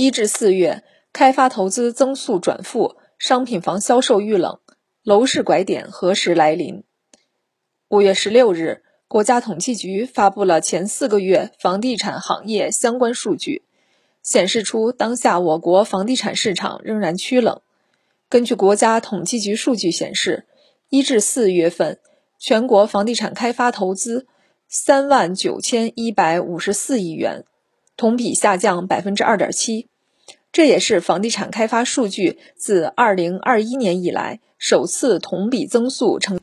一至四月，开发投资增速转负，商品房销售遇冷，楼市拐点何时来临？五月十六日，国家统计局发布了前四个月房地产行业相关数据，显示出当下我国房地产市场仍然趋冷。根据国家统计局数据显示，一至四月份，全国房地产开发投资三万九千一百五十四亿元，同比下降百分之二点七，这也是房地产开发数据自二零二一年以来首次同比增速呈。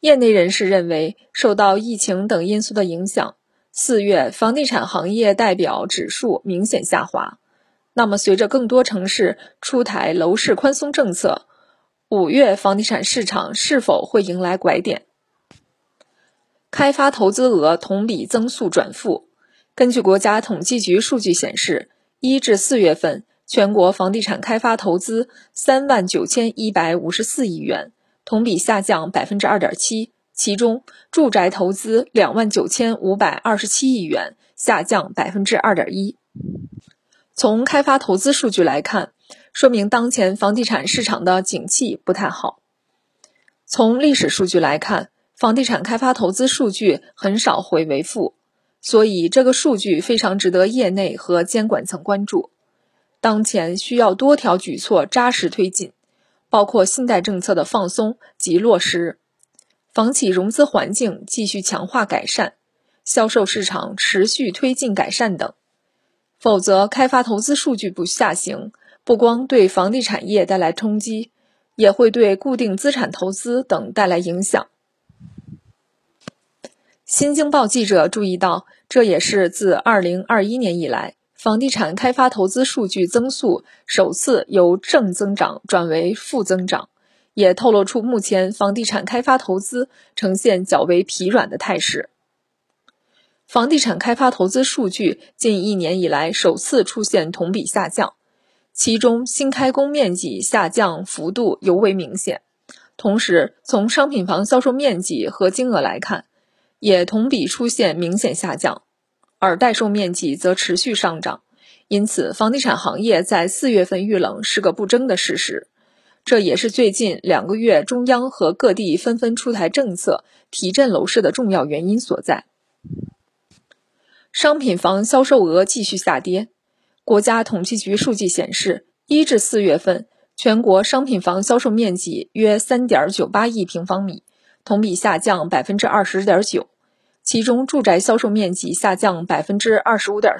业内人士认为，受到疫情等因素的影响，四月房地产行业代表指数明显下滑。那么，随着更多城市出台楼市宽松政策，五月房地产市场是否会迎来拐点？开发投资额同比增速转负。根据国家统计局数据显示，一至四月份，全国房地产开发投资三万九千一百五十四亿元。同比下降百分之二点七，其中住宅投资两万九千五百二十七亿元，下降百分之二点一。从开发投资数据来看，说明当前房地产市场的景气不太好。从历史数据来看，房地产开发投资数据很少会为负，所以这个数据非常值得业内和监管层关注。当前需要多条举措扎实推进。包括信贷政策的放松及落实，房企融资环境继续强化改善，销售市场持续推进改善等。否则，开发投资数据不下行，不光对房地产业带来冲击，也会对固定资产投资等带来影响。新京报记者注意到，这也是自二零二一年以来。房地产开发投资数据增速首次由正增长转为负增长，也透露出目前房地产开发投资呈现较为疲软的态势。房地产开发投资数据近一年以来首次出现同比下降，其中新开工面积下降幅度尤为明显。同时，从商品房销售面积和金额来看，也同比出现明显下降。而待售面积则持续上涨，因此房地产行业在四月份遇冷是个不争的事实。这也是最近两个月中央和各地纷纷出台政策提振楼市的重要原因所在。商品房销售额继续下跌。国家统计局数据显示，一至四月份全国商品房销售面积约三点九八亿平方米，同比下降百分之二十点九。其中，住宅销售面积下降百分之二十五点，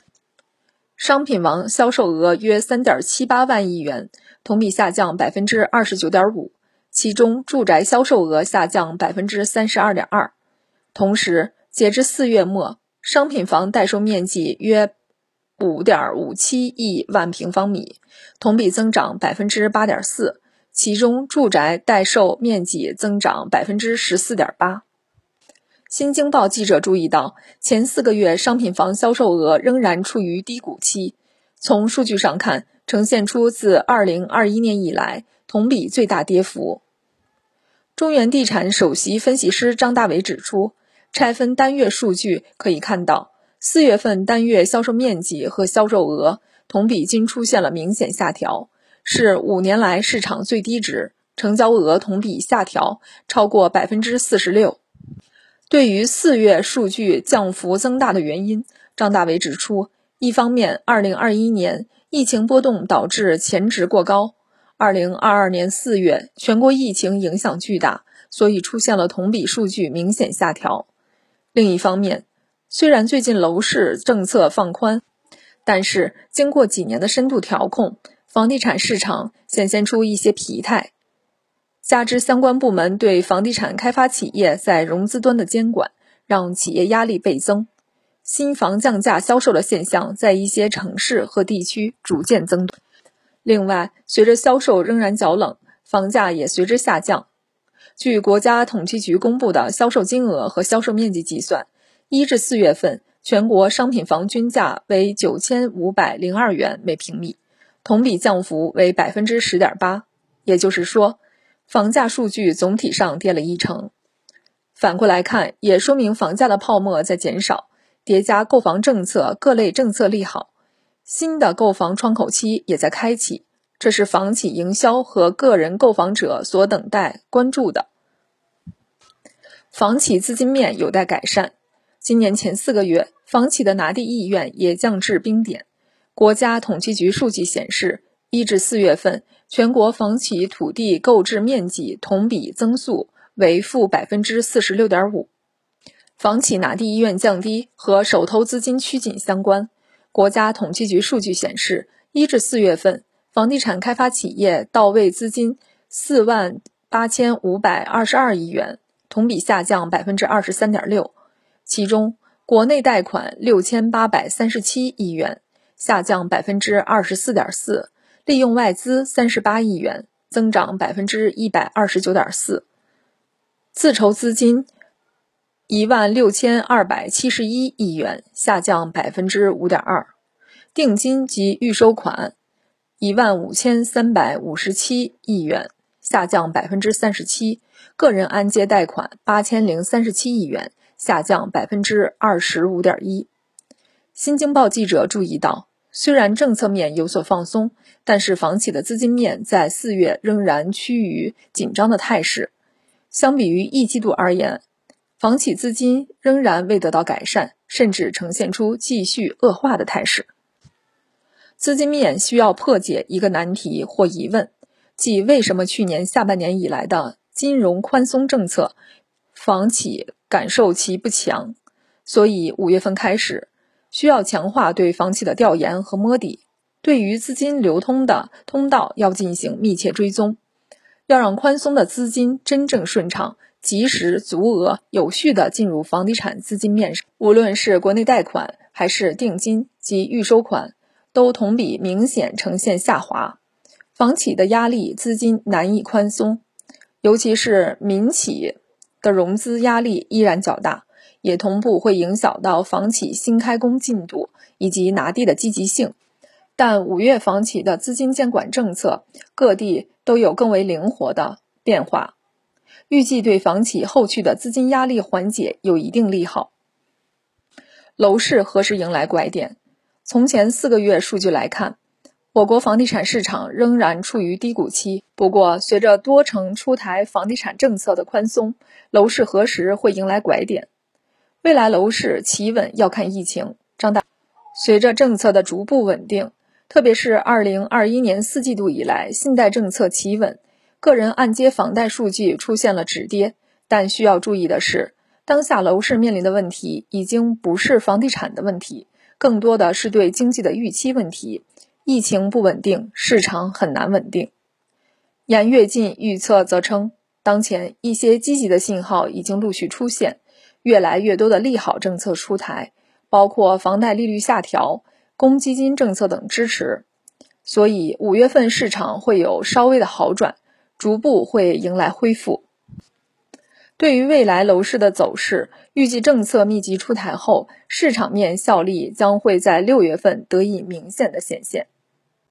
商品房销售额约三点七八万亿元，同比下降百分之二十九点五。其中，住宅销售额下降百分之三十二点二。同时，截至四月末，商品房待售面积约五点五七亿万平方米，同比增长百分之八点四。其中，住宅待售面积增长百分之十四点八。新京报记者注意到，前四个月商品房销售额仍然处于低谷期。从数据上看，呈现出自2021年以来同比最大跌幅。中原地产首席分析师张大伟指出，拆分单月数据可以看到，四月份单月销售面积和销售额同比均出现了明显下调，是五年来市场最低值，成交额同比下调超过百分之四十六。对于四月数据降幅增大的原因，张大伟指出，一方面二零二一年疫情波动导致前值过高二零二二年四月全国疫情影响巨大，所以出现了同比数据明显下调。另一方面，虽然最近楼市政策放宽，但是经过几年的深度调控，房地产市场显现出一些疲态。加之相关部门对房地产开发企业在融资端的监管，让企业压力倍增，新房降价销售的现象在一些城市和地区逐渐增多。另外，随着销售仍然较冷，房价也随之下降。据国家统计局公布的销售金额和销售面积计算，一至四月份全国商品房均价为九千五百零二元每平米，同比降幅为百分之十点八。也就是说。房价数据总体上跌了一成，反过来看，也说明房价的泡沫在减少，叠加购房政策各类政策利好，新的购房窗口期也在开启，这是房企营销和个人购房者所等待关注的。房企资金面有待改善。今年前四个月，房企的拿地意愿也降至冰点。国家统计局数据显示，一至四月份，全国房企土地购置面积同比增速为负百分之四十六点五。房企拿地意愿降低和手头资金趋紧相关。国家统计局数据显示，一至四月份，房地产开发企业到位资金四万八千五百二十二亿元。同比下降百分之二十三点六，其中国内贷款六千八百三十七亿元，下降百分之二十四点四；利用外资三十八亿元，增长百分之一百二十九点四；自筹资金一万六千二百七十一亿元，下降百分之五点二；定金及预收款一万五千三百五十七亿元。下降百分之三十七，个人按揭贷款八千零三十七亿元，下降百分之二十五点一。新京报记者注意到，虽然政策面有所放松，但是房企的资金面在四月仍然趋于紧张的态势。相比于一季度而言，房企资金仍然未得到改善，甚至呈现出继续恶化的态势。资金面需要破解一个难题或疑问。即为什么去年下半年以来的金融宽松政策，房企感受其不强，所以五月份开始需要强化对房企的调研和摸底，对于资金流通的通道要进行密切追踪，要让宽松的资金真正顺畅、及时、足额、有序的进入房地产资金面上。无论是国内贷款还是定金及预收款，都同比明显呈现下滑。房企的压力资金难以宽松，尤其是民企的融资压力依然较大，也同步会影响到房企新开工进度以及拿地的积极性。但五月房企的资金监管政策，各地都有更为灵活的变化，预计对房企后续的资金压力缓解有一定利好。楼市何时迎来拐点？从前四个月数据来看。我国房地产市场仍然处于低谷期，不过随着多城出台房地产政策的宽松，楼市何时会迎来拐点？未来楼市企稳要看疫情。张大，随着政策的逐步稳定，特别是二零二一年四季度以来，信贷政策企稳，个人按揭房贷数据出现了止跌。但需要注意的是，当下楼市面临的问题已经不是房地产的问题，更多的是对经济的预期问题。疫情不稳定，市场很难稳定。严跃进预测则称，当前一些积极的信号已经陆续出现，越来越多的利好政策出台，包括房贷利率下调、公积金政策等支持，所以五月份市场会有稍微的好转，逐步会迎来恢复。对于未来楼市的走势，预计政策密集出台后，市场面效力将会在六月份得以明显的显现。